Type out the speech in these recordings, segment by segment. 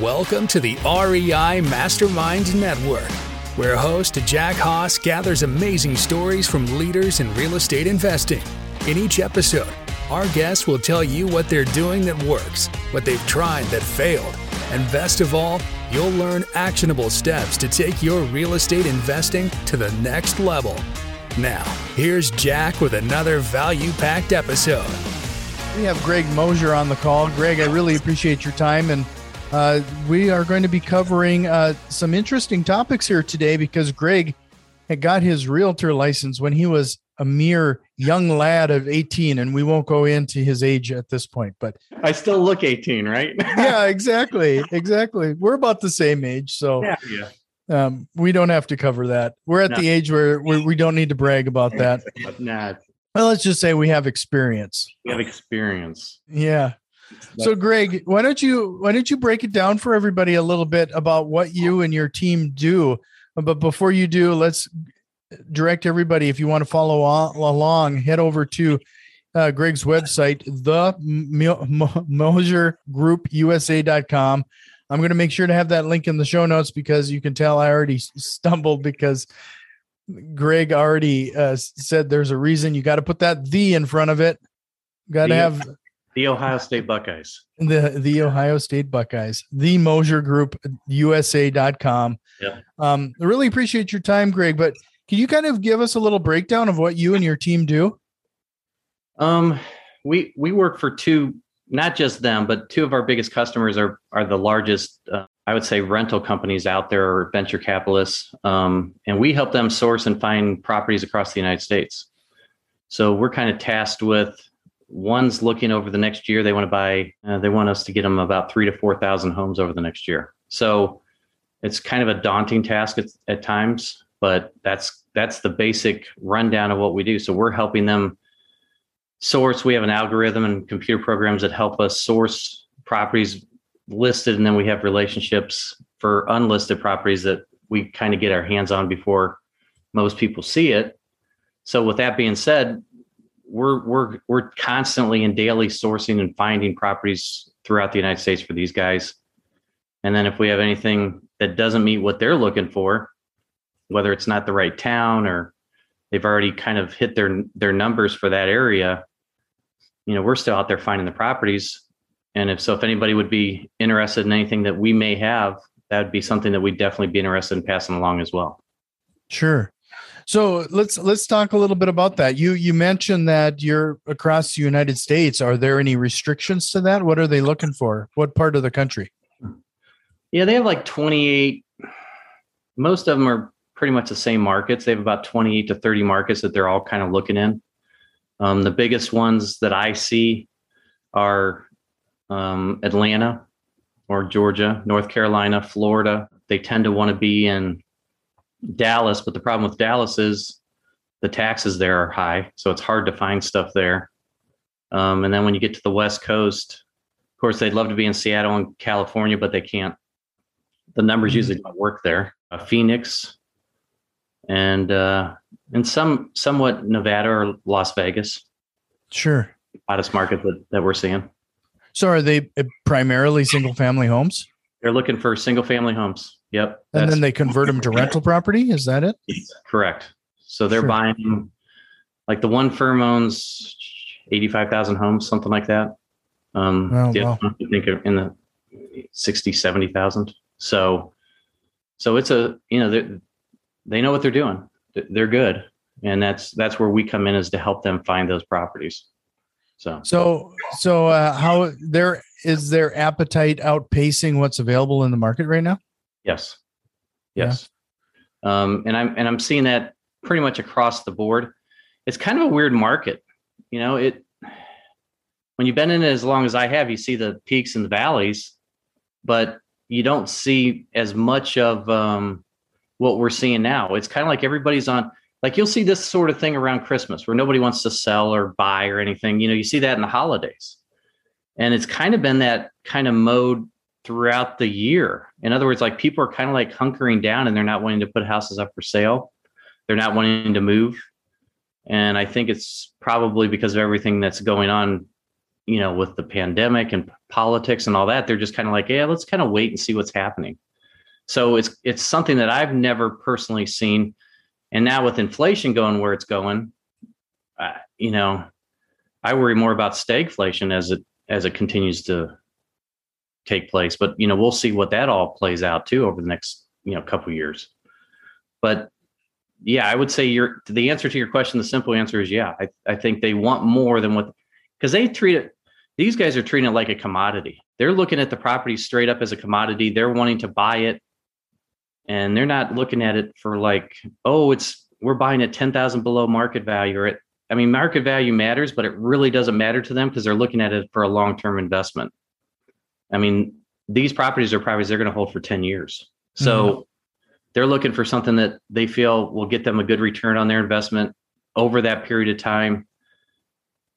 Welcome to the REI Mastermind Network, where host Jack Haas gathers amazing stories from leaders in real estate investing. In each episode, our guests will tell you what they're doing that works, what they've tried that failed, and best of all, you'll learn actionable steps to take your real estate investing to the next level. Now, here's Jack with another value packed episode. We have Greg Moser on the call. Greg, I really appreciate your time and uh, we are going to be covering uh, some interesting topics here today because Greg had got his realtor license when he was a mere young lad of 18 and we won't go into his age at this point but i still look 18 right? Yeah exactly exactly. We're about the same age so yeah, yeah. Um, we don't have to cover that. We're at no. the age where we, we don't need to brag about that. Nah. well let's just say we have experience. We have experience. Yeah so Greg, why don't you why don't you break it down for everybody a little bit about what you and your team do? But before you do, let's direct everybody if you want to follow along, head over to uh, Greg's website, the MoserGroupUSA.com. I'm going to make sure to have that link in the show notes because you can tell I already stumbled because Greg already uh, said there's a reason you got to put that the in front of it. Got to have the Ohio State Buckeyes. The the Ohio State Buckeyes. The Moser Group USA.com. Yeah. Um, I really appreciate your time, Greg. But can you kind of give us a little breakdown of what you and your team do? Um, we we work for two, not just them, but two of our biggest customers are are the largest, uh, I would say, rental companies out there or venture capitalists, um, and we help them source and find properties across the United States. So we're kind of tasked with One's looking over the next year. They want to buy. Uh, they want us to get them about three to four thousand homes over the next year. So it's kind of a daunting task at, at times, but that's that's the basic rundown of what we do. So we're helping them source. We have an algorithm and computer programs that help us source properties listed, and then we have relationships for unlisted properties that we kind of get our hands on before most people see it. So with that being said, we're we're we're constantly and daily sourcing and finding properties throughout the United States for these guys. And then if we have anything that doesn't meet what they're looking for, whether it's not the right town or they've already kind of hit their their numbers for that area, you know, we're still out there finding the properties. And if so, if anybody would be interested in anything that we may have, that would be something that we'd definitely be interested in passing along as well. Sure. So let's let's talk a little bit about that. You you mentioned that you're across the United States. Are there any restrictions to that? What are they looking for? What part of the country? Yeah, they have like 28. Most of them are pretty much the same markets. They have about 28 to 30 markets that they're all kind of looking in. Um, the biggest ones that I see are um, Atlanta or Georgia, North Carolina, Florida. They tend to want to be in Dallas, but the problem with Dallas is the taxes there are high, so it's hard to find stuff there. Um, and then when you get to the West Coast, of course, they'd love to be in Seattle and California, but they can't. The numbers mm-hmm. usually don't work there. Uh, Phoenix, and uh, and some somewhat Nevada or Las Vegas. Sure, hottest market that, that we're seeing. So, are they primarily single family homes? They're looking for single family homes. Yep. And then they convert them to rental property. Is that it? Correct. So they're sure. buying like the one firm owns 85,000 homes, something like that. Um, oh, the wow. I think in the 60, 70,000. So, so it's a, you know, they they know what they're doing. They're good. And that's, that's where we come in is to help them find those properties. So, so, so, uh, how there is their appetite outpacing what's available in the market right now? Yes. Yes. Yeah. Um, and I'm and I'm seeing that pretty much across the board. It's kind of a weird market. You know, it when you've been in it as long as I have, you see the peaks and the valleys, but you don't see as much of um, what we're seeing now. It's kind of like everybody's on like you'll see this sort of thing around Christmas where nobody wants to sell or buy or anything. You know, you see that in the holidays. And it's kind of been that kind of mode throughout the year. In other words, like people are kind of like hunkering down and they're not wanting to put houses up for sale. They're not wanting to move. And I think it's probably because of everything that's going on you know, with the pandemic and politics and all that, they're just kind of like, yeah, let's kind of wait and see what's happening. So it's it's something that I've never personally seen, and now with inflation going where it's going, uh, you know, I worry more about stagflation as it as it continues to take place. But you know, we'll see what that all plays out too over the next you know couple years. But yeah, I would say your the answer to your question. The simple answer is yeah. I I think they want more than what because they treat it. These guys are treating it like a commodity. They're looking at the property straight up as a commodity. They're wanting to buy it, and they're not looking at it for like, oh, it's we're buying at ten thousand below market value or at I mean, market value matters, but it really doesn't matter to them because they're looking at it for a long term investment. I mean, these properties are properties they're going to hold for 10 years. So mm-hmm. they're looking for something that they feel will get them a good return on their investment over that period of time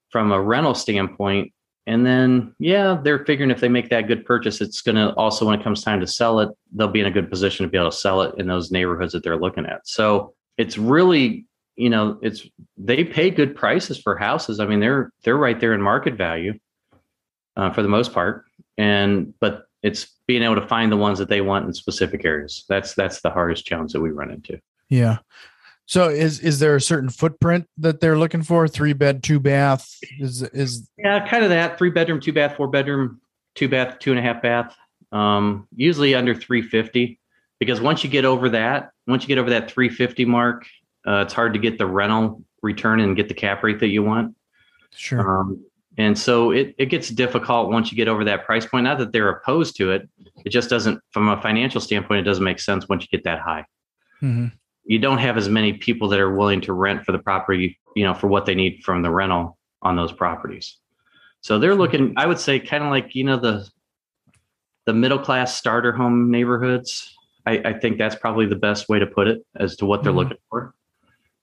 from a rental standpoint. And then, yeah, they're figuring if they make that good purchase, it's going to also, when it comes time to sell it, they'll be in a good position to be able to sell it in those neighborhoods that they're looking at. So it's really, you know, it's they pay good prices for houses. I mean, they're they're right there in market value uh, for the most part and but it's being able to find the ones that they want in specific areas. That's that's the hardest challenge that we run into. Yeah. So is is there a certain footprint that they're looking for? Three bed, two bath? Is is yeah, kind of that. Three bedroom, two bath, four bedroom, two bath, two and a half bath. Um, usually under 350. Because once you get over that, once you get over that 350 mark, uh, it's hard to get the rental return and get the cap rate that you want. Sure. Um, and so it, it gets difficult once you get over that price point. Not that they're opposed to it. It just doesn't, from a financial standpoint, it doesn't make sense once you get that high. Mm-hmm. You don't have as many people that are willing to rent for the property, you know, for what they need from the rental on those properties. So they're looking, I would say, kind of like, you know, the the middle class starter home neighborhoods. I, I, think that's probably the best way to put it as to what they're mm-hmm. looking for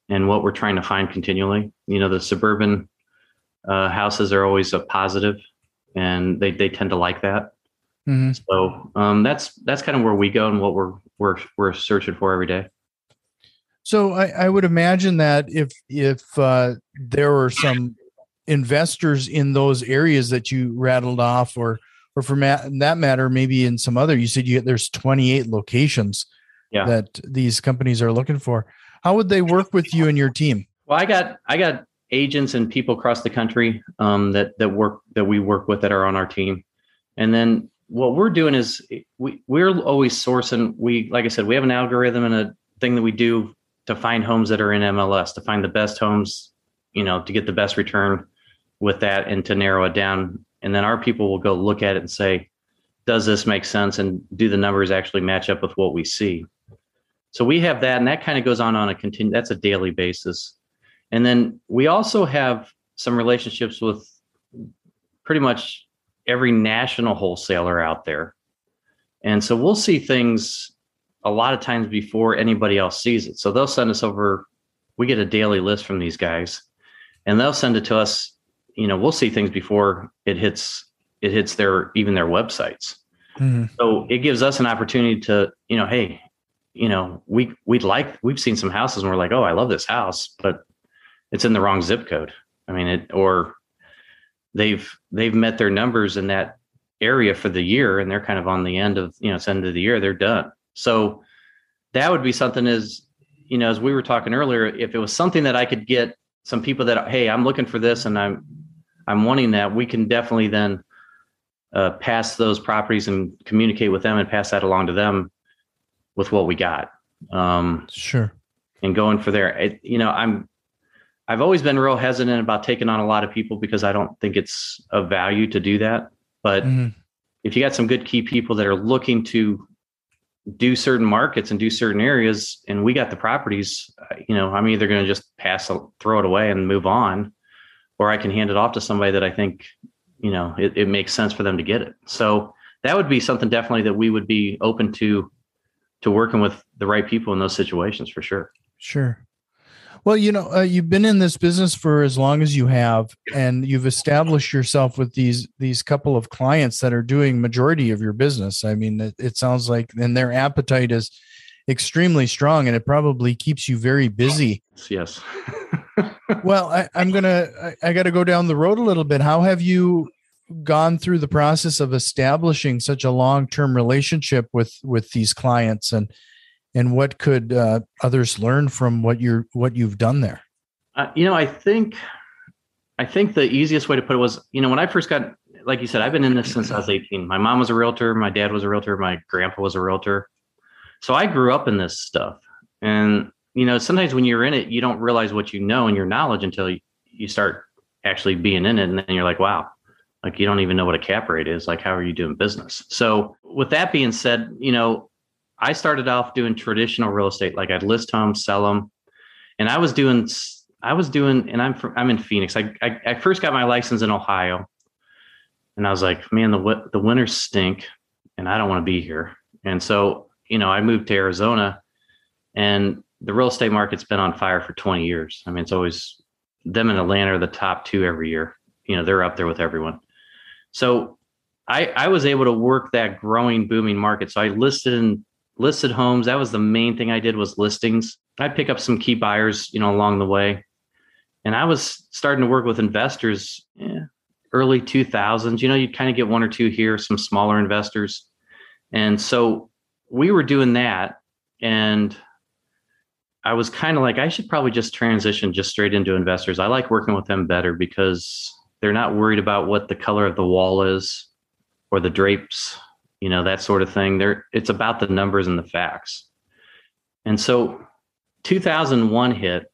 and what we're trying to find continually. You know, the suburban uh, houses are always a positive, and they they tend to like that. Mm-hmm. So um, that's that's kind of where we go and what we're we're we're searching for every day. So I, I would imagine that if if uh, there were some investors in those areas that you rattled off, or or for ma- that matter, maybe in some other, you said you there's 28 locations yeah. that these companies are looking for. How would they work with you and your team? Well, I got I got agents and people across the country um, that that work that we work with that are on our team, and then what we're doing is we we're always sourcing. We like I said, we have an algorithm and a thing that we do to find homes that are in MLS to find the best homes, you know, to get the best return with that and to narrow it down. And then our people will go look at it and say, does this make sense? And do the numbers actually match up with what we see? So we have that, and that kind of goes on on a continue. That's a daily basis. And then we also have some relationships with pretty much every national wholesaler out there. And so we'll see things a lot of times before anybody else sees it. So they'll send us over, we get a daily list from these guys, and they'll send it to us. You know, we'll see things before it hits it hits their even their websites. Mm-hmm. So it gives us an opportunity to, you know, hey, you know, we we'd like we've seen some houses and we're like, oh, I love this house, but it's in the wrong zip code. I mean, it or they've they've met their numbers in that area for the year, and they're kind of on the end of you know it's end of the year, they're done. So that would be something as you know as we were talking earlier, if it was something that I could get some people that hey, I'm looking for this and I'm I'm wanting that, we can definitely then uh, pass those properties and communicate with them and pass that along to them with what we got. Um, sure. And going for there, it, you know, I'm I've always been real hesitant about taking on a lot of people because I don't think it's of value to do that. But mm-hmm. if you got some good key people that are looking to do certain markets and do certain areas, and we got the properties, uh, you know, I'm either going to just pass, throw it away and move on, or I can hand it off to somebody that I think, you know, it, it makes sense for them to get it. So that would be something definitely that we would be open to, to working with the right people in those situations for sure. Sure. Well, you know, uh, you've been in this business for as long as you have, and you've established yourself with these these couple of clients that are doing majority of your business. I mean, it, it sounds like, and their appetite is extremely strong, and it probably keeps you very busy. Yes. well, I, am gonna, I, I got to go down the road a little bit. How have you gone through the process of establishing such a long-term relationship with with these clients and and what could uh, others learn from what you're what you've done there? Uh, you know i think i think the easiest way to put it was you know when i first got like you said i've been in this since i was 18 my mom was a realtor my dad was a realtor my grandpa was a realtor. So i grew up in this stuff. And you know sometimes when you're in it you don't realize what you know and your knowledge until you, you start actually being in it and then you're like wow like you don't even know what a cap rate is. Like how are you doing business? So with that being said you know i started off doing traditional real estate like i'd list homes sell them and i was doing i was doing and i'm from i'm in phoenix. I i, I first got my license in ohio. And i was like man the the winters stink and i don't want to be here. And so you know i moved to arizona and the real estate market's been on fire for 20 years. I mean it's always them and atlanta are the top two every year. You know they're up there with everyone. So I, I was able to work that growing, booming market. So I listed and listed homes. That was the main thing I did was listings. I pick up some key buyers, you know, along the way. And I was starting to work with investors yeah, early 2000s. You know, you'd kind of get one or two here, some smaller investors. And so we were doing that. And I was kind of like, I should probably just transition just straight into investors. I like working with them better because they're not worried about what the color of the wall is or the drapes, you know, that sort of thing. They're it's about the numbers and the facts. And so 2001 hit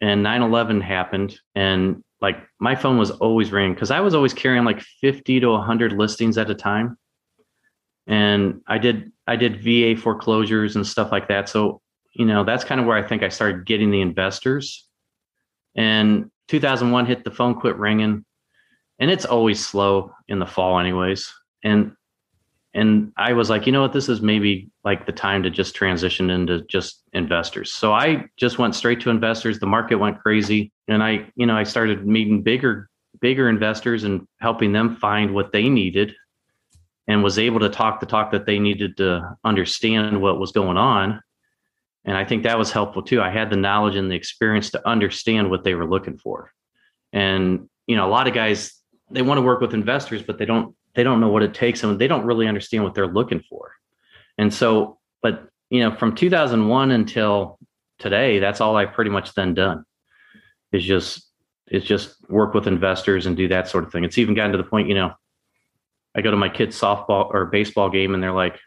and 9/11 happened and like my phone was always ringing cuz I was always carrying like 50 to 100 listings at a time. And I did I did VA foreclosures and stuff like that. So, you know, that's kind of where I think I started getting the investors. And 2001 hit, the phone quit ringing, and it's always slow in the fall, anyways. And and I was like, you know what, this is maybe like the time to just transition into just investors. So I just went straight to investors. The market went crazy, and I, you know, I started meeting bigger bigger investors and helping them find what they needed and was able to talk the talk that they needed to understand what was going on and I think that was helpful too. I had the knowledge and the experience to understand what they were looking for. And, you know, a lot of guys, they want to work with investors, but they don't, they don't know what it takes and they don't really understand what they're looking for. And so, but, you know, from 2001 until today, that's all I've pretty much then done is just, is just work with investors and do that sort of thing. It's even gotten to the point, you know, I go to my kids' softball or baseball game and they're like,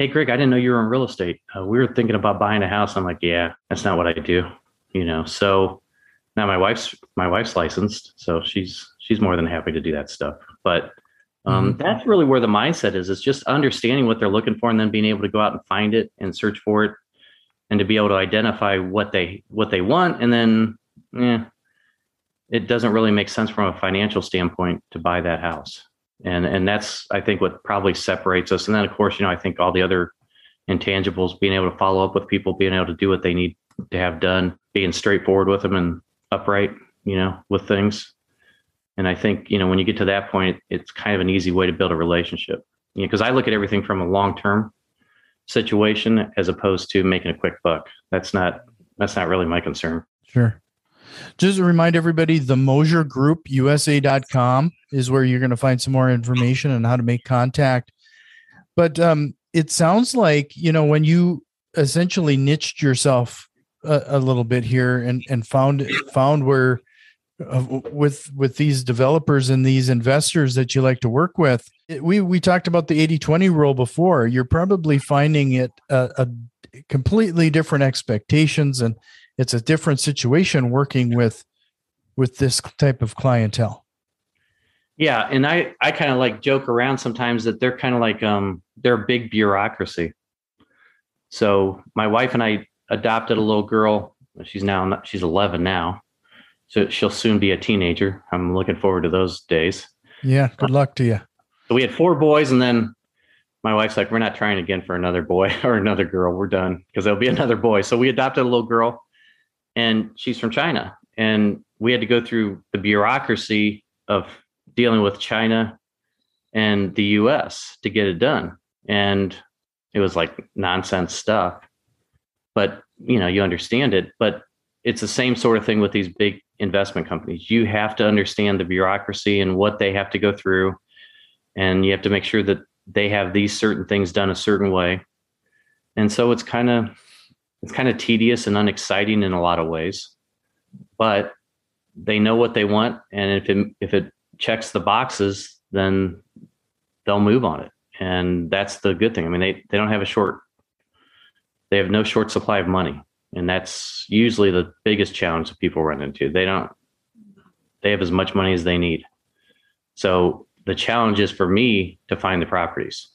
hey greg i didn't know you were in real estate uh, we were thinking about buying a house i'm like yeah that's not what i do you know so now my wife's my wife's licensed so she's she's more than happy to do that stuff but um, mm-hmm. that's really where the mindset is is just understanding what they're looking for and then being able to go out and find it and search for it and to be able to identify what they what they want and then yeah it doesn't really make sense from a financial standpoint to buy that house and and that's I think what probably separates us. And then of course, you know, I think all the other intangibles, being able to follow up with people, being able to do what they need to have done, being straightforward with them and upright, you know, with things. And I think you know when you get to that point, it's kind of an easy way to build a relationship. You know, because I look at everything from a long term situation as opposed to making a quick buck. That's not that's not really my concern. Sure. Just to remind everybody, the Moser Group USA.com is where you're going to find some more information on how to make contact. But um, it sounds like, you know, when you essentially niched yourself a, a little bit here and, and found, found where with, with these developers and these investors that you like to work with, it, we, we talked about the 80, 20 rule before, you're probably finding it a, a completely different expectations and, it's a different situation working with with this type of clientele. Yeah and i i kind of like joke around sometimes that they're kind of like um they're big bureaucracy. So my wife and i adopted a little girl. She's now she's 11 now so she'll soon be a teenager i'm looking forward to those days yeah good luck to you so we had four boys and then my wife's like we're not trying again for another boy or another girl we're done because there'll be another boy so we adopted a little girl and she's from China. And we had to go through the bureaucracy of dealing with China and the US to get it done. And it was like nonsense stuff. But, you know, you understand it. But it's the same sort of thing with these big investment companies. You have to understand the bureaucracy and what they have to go through. And you have to make sure that they have these certain things done a certain way. And so it's kind of it's kind of tedious and unexciting in a lot of ways. But they know what they want and if it if it checks the boxes, then they'll move on it. And that's the good thing. I mean, they they don't have a short they have no short supply of money and that's usually the biggest challenge that people run into. They don't they have as much money as they need. So the challenge is for me to find the properties.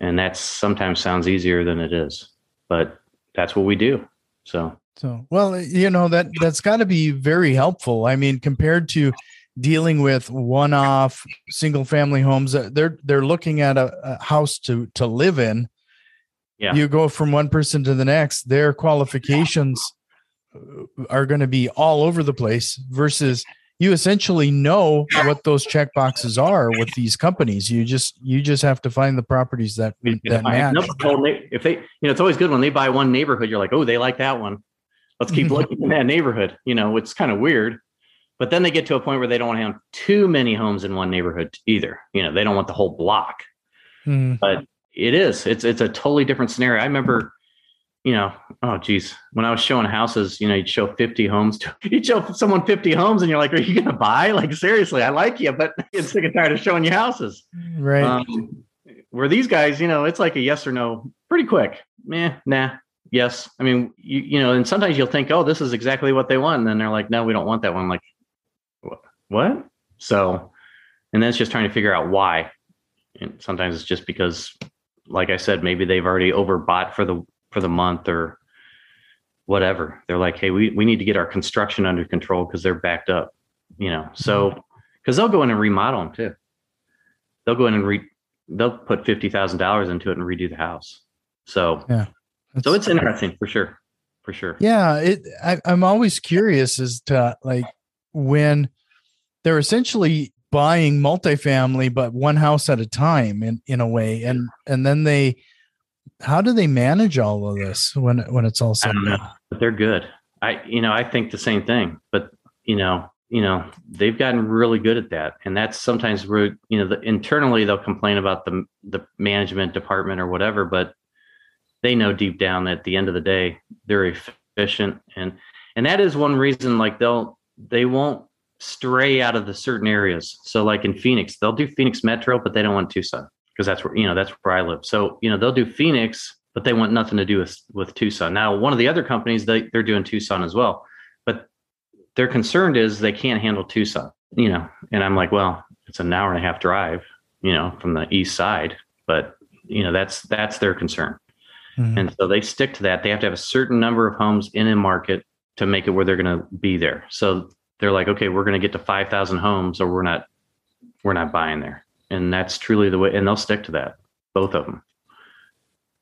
And that sometimes sounds easier than it is but that's what we do. So. So well you know that that's got to be very helpful. I mean compared to dealing with one-off single family homes uh, they're they're looking at a, a house to to live in yeah. you go from one person to the next their qualifications are going to be all over the place versus you essentially know what those check boxes are with these companies you just you just have to find the properties that that match. if they you know it's always good when they buy one neighborhood you're like oh they like that one let's keep looking in that neighborhood you know it's kind of weird but then they get to a point where they don't want to have too many homes in one neighborhood either you know they don't want the whole block mm. but it is. It's it's a totally different scenario. I remember, you know, oh geez, when I was showing houses, you know, you'd show 50 homes to you'd show someone 50 homes and you're like, are you gonna buy? Like seriously, I like you, but I'm sick and tired of showing you houses. Right. Um, where these guys, you know, it's like a yes or no pretty quick. Meh, nah, yes. I mean, you, you know, and sometimes you'll think, oh, this is exactly what they want. And then they're like, no, we don't want that one. I'm like, what? So, and then it's just trying to figure out why. And sometimes it's just because like I said, maybe they've already overbought for the for the month or whatever. They're like, hey, we, we need to get our construction under control because they're backed up, you know. So mm-hmm. because they'll go in and remodel them too. They'll go in and re they'll put fifty thousand dollars into it and redo the house. So yeah, so it's interesting for sure, for sure. Yeah, it. I, I'm always curious as to like when they're essentially buying multifamily, but one house at a time in, in a way. And, and then they, how do they manage all of this when, when it's all said? but they're good. I, you know, I think the same thing, but you know, you know, they've gotten really good at that. And that's sometimes where, you know, the, internally they'll complain about the, the management department or whatever, but they know deep down that at the end of the day, they're efficient. And, and that is one reason, like they'll, they won't stray out of the certain areas. So like in Phoenix, they'll do Phoenix Metro, but they don't want Tucson because that's where, you know, that's where I live. So, you know, they'll do Phoenix, but they want nothing to do with, with Tucson. Now, one of the other companies, they, they're doing Tucson as well, but their concern is they can't handle Tucson, you know, and I'm like, well, it's an hour and a half drive, you know, from the east side, but you know, that's, that's their concern. Mm-hmm. And so they stick to that. They have to have a certain number of homes in a market to make it where they're going to be there. So they're like, okay, we're going to get to 5,000 homes or we're not, we're not buying there. And that's truly the way, and they'll stick to that, both of them.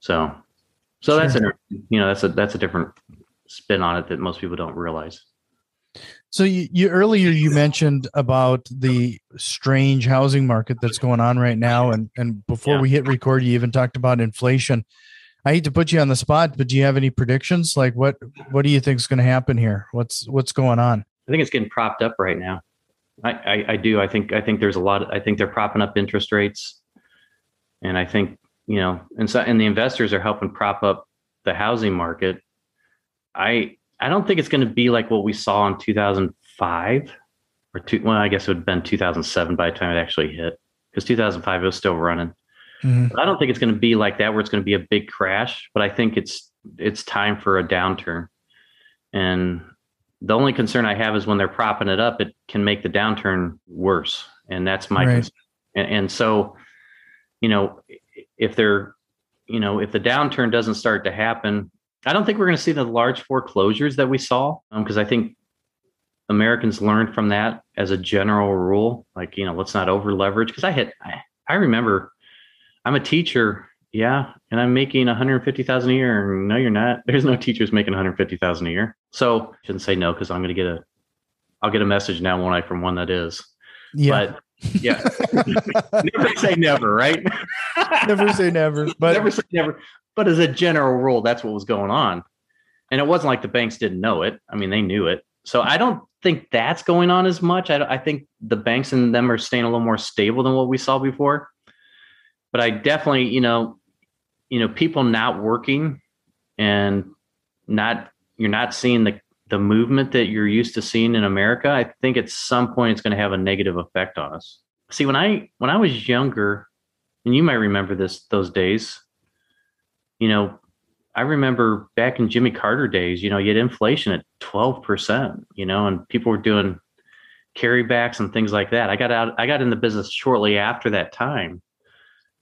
So, so sure. that's, a, you know, that's a, that's a different spin on it that most people don't realize. So you, you earlier you mentioned about the strange housing market that's going on right now, and and before yeah. we hit record, you even talked about inflation. I hate to put you on the spot, but do you have any predictions? Like what what do you think is going to happen here? What's what's going on? I think it's getting propped up right now. I, I, I do. I think I think there's a lot. Of, I think they're propping up interest rates, and I think you know, and so and the investors are helping prop up the housing market. I I don't think it's going to be like what we saw in 2005 or two. Well, I guess it would have been 2007 by the time it actually hit because 2005 it was still running. Mm-hmm. I don't think it's going to be like that where it's going to be a big crash, but I think it's it's time for a downturn. And the only concern I have is when they're propping it up, it can make the downturn worse. And that's my right. concern. And, and so, you know, if they're, you know, if the downturn doesn't start to happen, I don't think we're going to see the large foreclosures that we saw because um, I think Americans learned from that as a general rule. Like, you know, let's not over leverage. Because I had, I, I remember, I'm a teacher yeah, and I'm making 150,000 a year. No, you're not. There's no teachers making 150,000 a year. So I shouldn't say no because I'm going to get a, I'll get a message now, won't I, from one that is. Yeah. But yeah, never say never, right? never say never, but never say never. But as a general rule, that's what was going on. and it wasn't like the banks didn't know it. I mean, they knew it. So I don't think that's going on as much. I, I think the banks and them are staying a little more stable than what we saw before. But I definitely, you know, you know, people not working and not you're not seeing the the movement that you're used to seeing in America. I think at some point it's going to have a negative effect on us. See, when I when I was younger, and you might remember this those days, you know, I remember back in Jimmy Carter days, you know, you had inflation at 12%, you know, and people were doing carrybacks and things like that. I got out, I got in the business shortly after that time,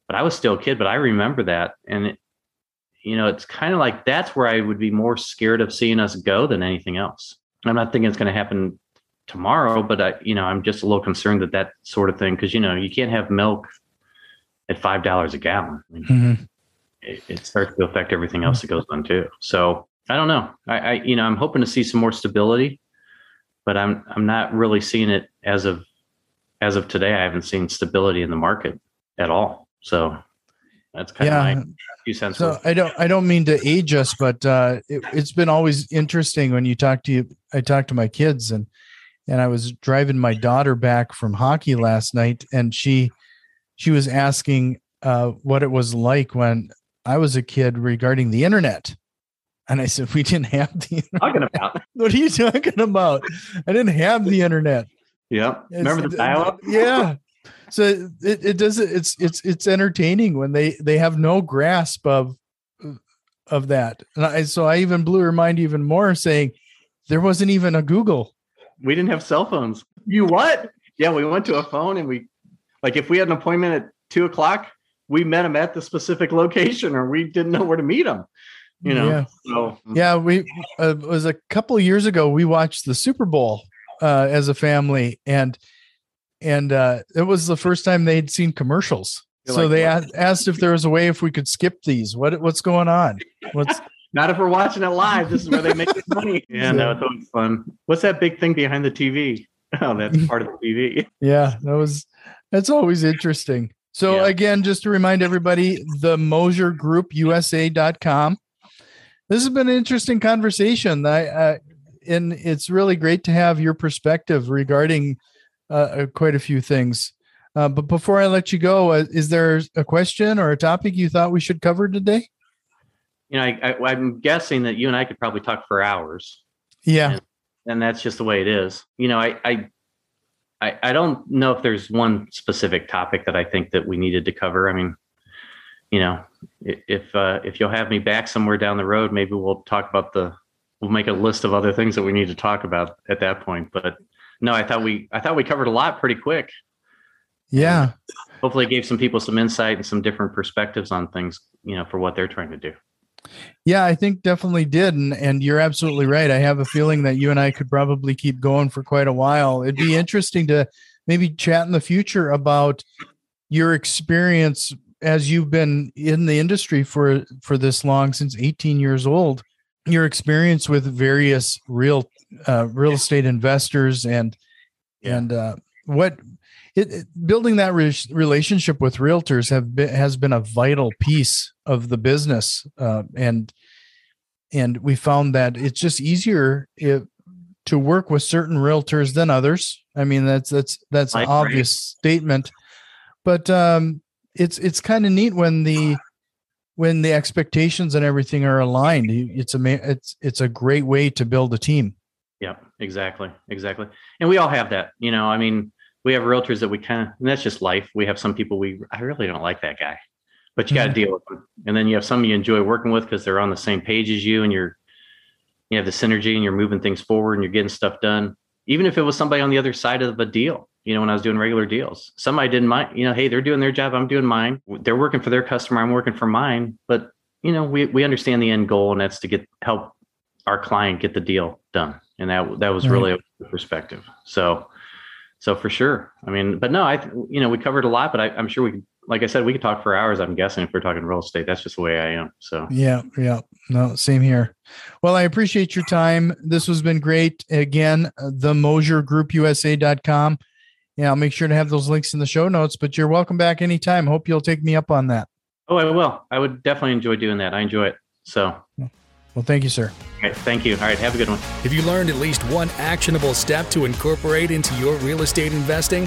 but I was still a kid, but I remember that. And, it, you know, it's kind of like that's where I would be more scared of seeing us go than anything else. I'm not thinking it's going to happen tomorrow, but I, you know, I'm just a little concerned that that sort of thing, because, you know, you can't have milk at $5 a gallon. I mean, mm-hmm it, it starts to affect everything else that goes on too. So I don't know. I, I, you know I'm hoping to see some more stability, but I'm I'm not really seeing it as of as of today. I haven't seen stability in the market at all. So that's kind yeah. of my few cents. So I don't I don't mean to age us, but uh, it, it's been always interesting when you talk to you. I talk to my kids and and I was driving my daughter back from hockey last night, and she she was asking uh, what it was like when I was a kid regarding the internet. And I said, we didn't have the internet. Talking about what are you talking about? I didn't have the internet. Yeah. Remember the dial-up? Yeah. So it, it does it's it's it's entertaining when they they have no grasp of of that. And I, so I even blew her mind even more saying there wasn't even a Google. We didn't have cell phones. You what? Yeah, we went to a phone and we like if we had an appointment at two o'clock, we met him at the specific location or we didn't know where to meet him you know yeah, so, yeah we uh, it was a couple years ago we watched the super bowl uh, as a family and and uh, it was the first time they'd seen commercials. You're so like, they asked, asked if there was a way if we could skip these. What what's going on? What's not if we're watching it live. This is where they make money. Yeah no it's always fun. What's that big thing behind the tv oh that's part of the tv yeah that was that's always interesting. So yeah. again, just to remind everybody, the Moser Group USA.com. This has been an interesting conversation. I, uh, and it's really great to have your perspective regarding uh, uh, quite a few things. Uh, but before I let you go, uh, is there a question or a topic you thought we should cover today? You know, I, am guessing that you and I could probably talk for hours. Yeah. And, and, that's just the way it is. You know, I, I I, I don't know if there's one specific topic that I think that we needed to cover. I mean, you know, if uh, if you'll have me back somewhere down the road, maybe we'll talk about the we'll make a list of other things that we need to talk about at that point. But no, I thought we I thought we covered a lot pretty quick. Yeah. And hopefully, it gave some people some insight and some different perspectives on things, you know, for what they're trying to do. Yeah, I think definitely did. And, and you're absolutely right. I have a feeling that you and I could probably keep going for quite a while. It'd be interesting to maybe chat in the future about your experience as you've been in the industry for for this long since 18 years old your experience with various real uh, real estate investors and yeah. and uh, what it, it, building that re- relationship with realtors have been, has been a vital piece of the business, uh, and and we found that it's just easier if, to work with certain realtors than others. I mean, that's that's that's an obvious statement, but um, it's it's kind of neat when the when the expectations and everything are aligned. It's a it's it's a great way to build a team. Yeah, exactly, exactly, and we all have that. You know, I mean we have realtors that we kind of, and that's just life. We have some people we, I really don't like that guy, but you got to mm-hmm. deal with them. And then you have some you enjoy working with because they're on the same page as you and you're, you have the synergy and you're moving things forward and you're getting stuff done. Even if it was somebody on the other side of a deal, you know, when I was doing regular deals, somebody didn't mind, you know, hey, they're doing their job. I'm doing mine. They're working for their customer. I'm working for mine. But, you know, we, we understand the end goal and that's to get help our client get the deal done. And that, that was really a perspective. So, so for sure. I mean, but no, I, you know, we covered a lot, but I, am sure we like I said, we could talk for hours. I'm guessing if we're talking real estate, that's just the way I am. So yeah, yeah, no, same here. Well, I appreciate your time. This has been great. Again, the Moser Group USA.com. Yeah, I'll make sure to have those links in the show notes. But you're welcome back anytime. Hope you'll take me up on that. Oh, I will. I would definitely enjoy doing that. I enjoy it. So Well, thank you, sir. All right, thank you. All right, have a good one. Have you learned at least one actionable step to incorporate into your real estate investing?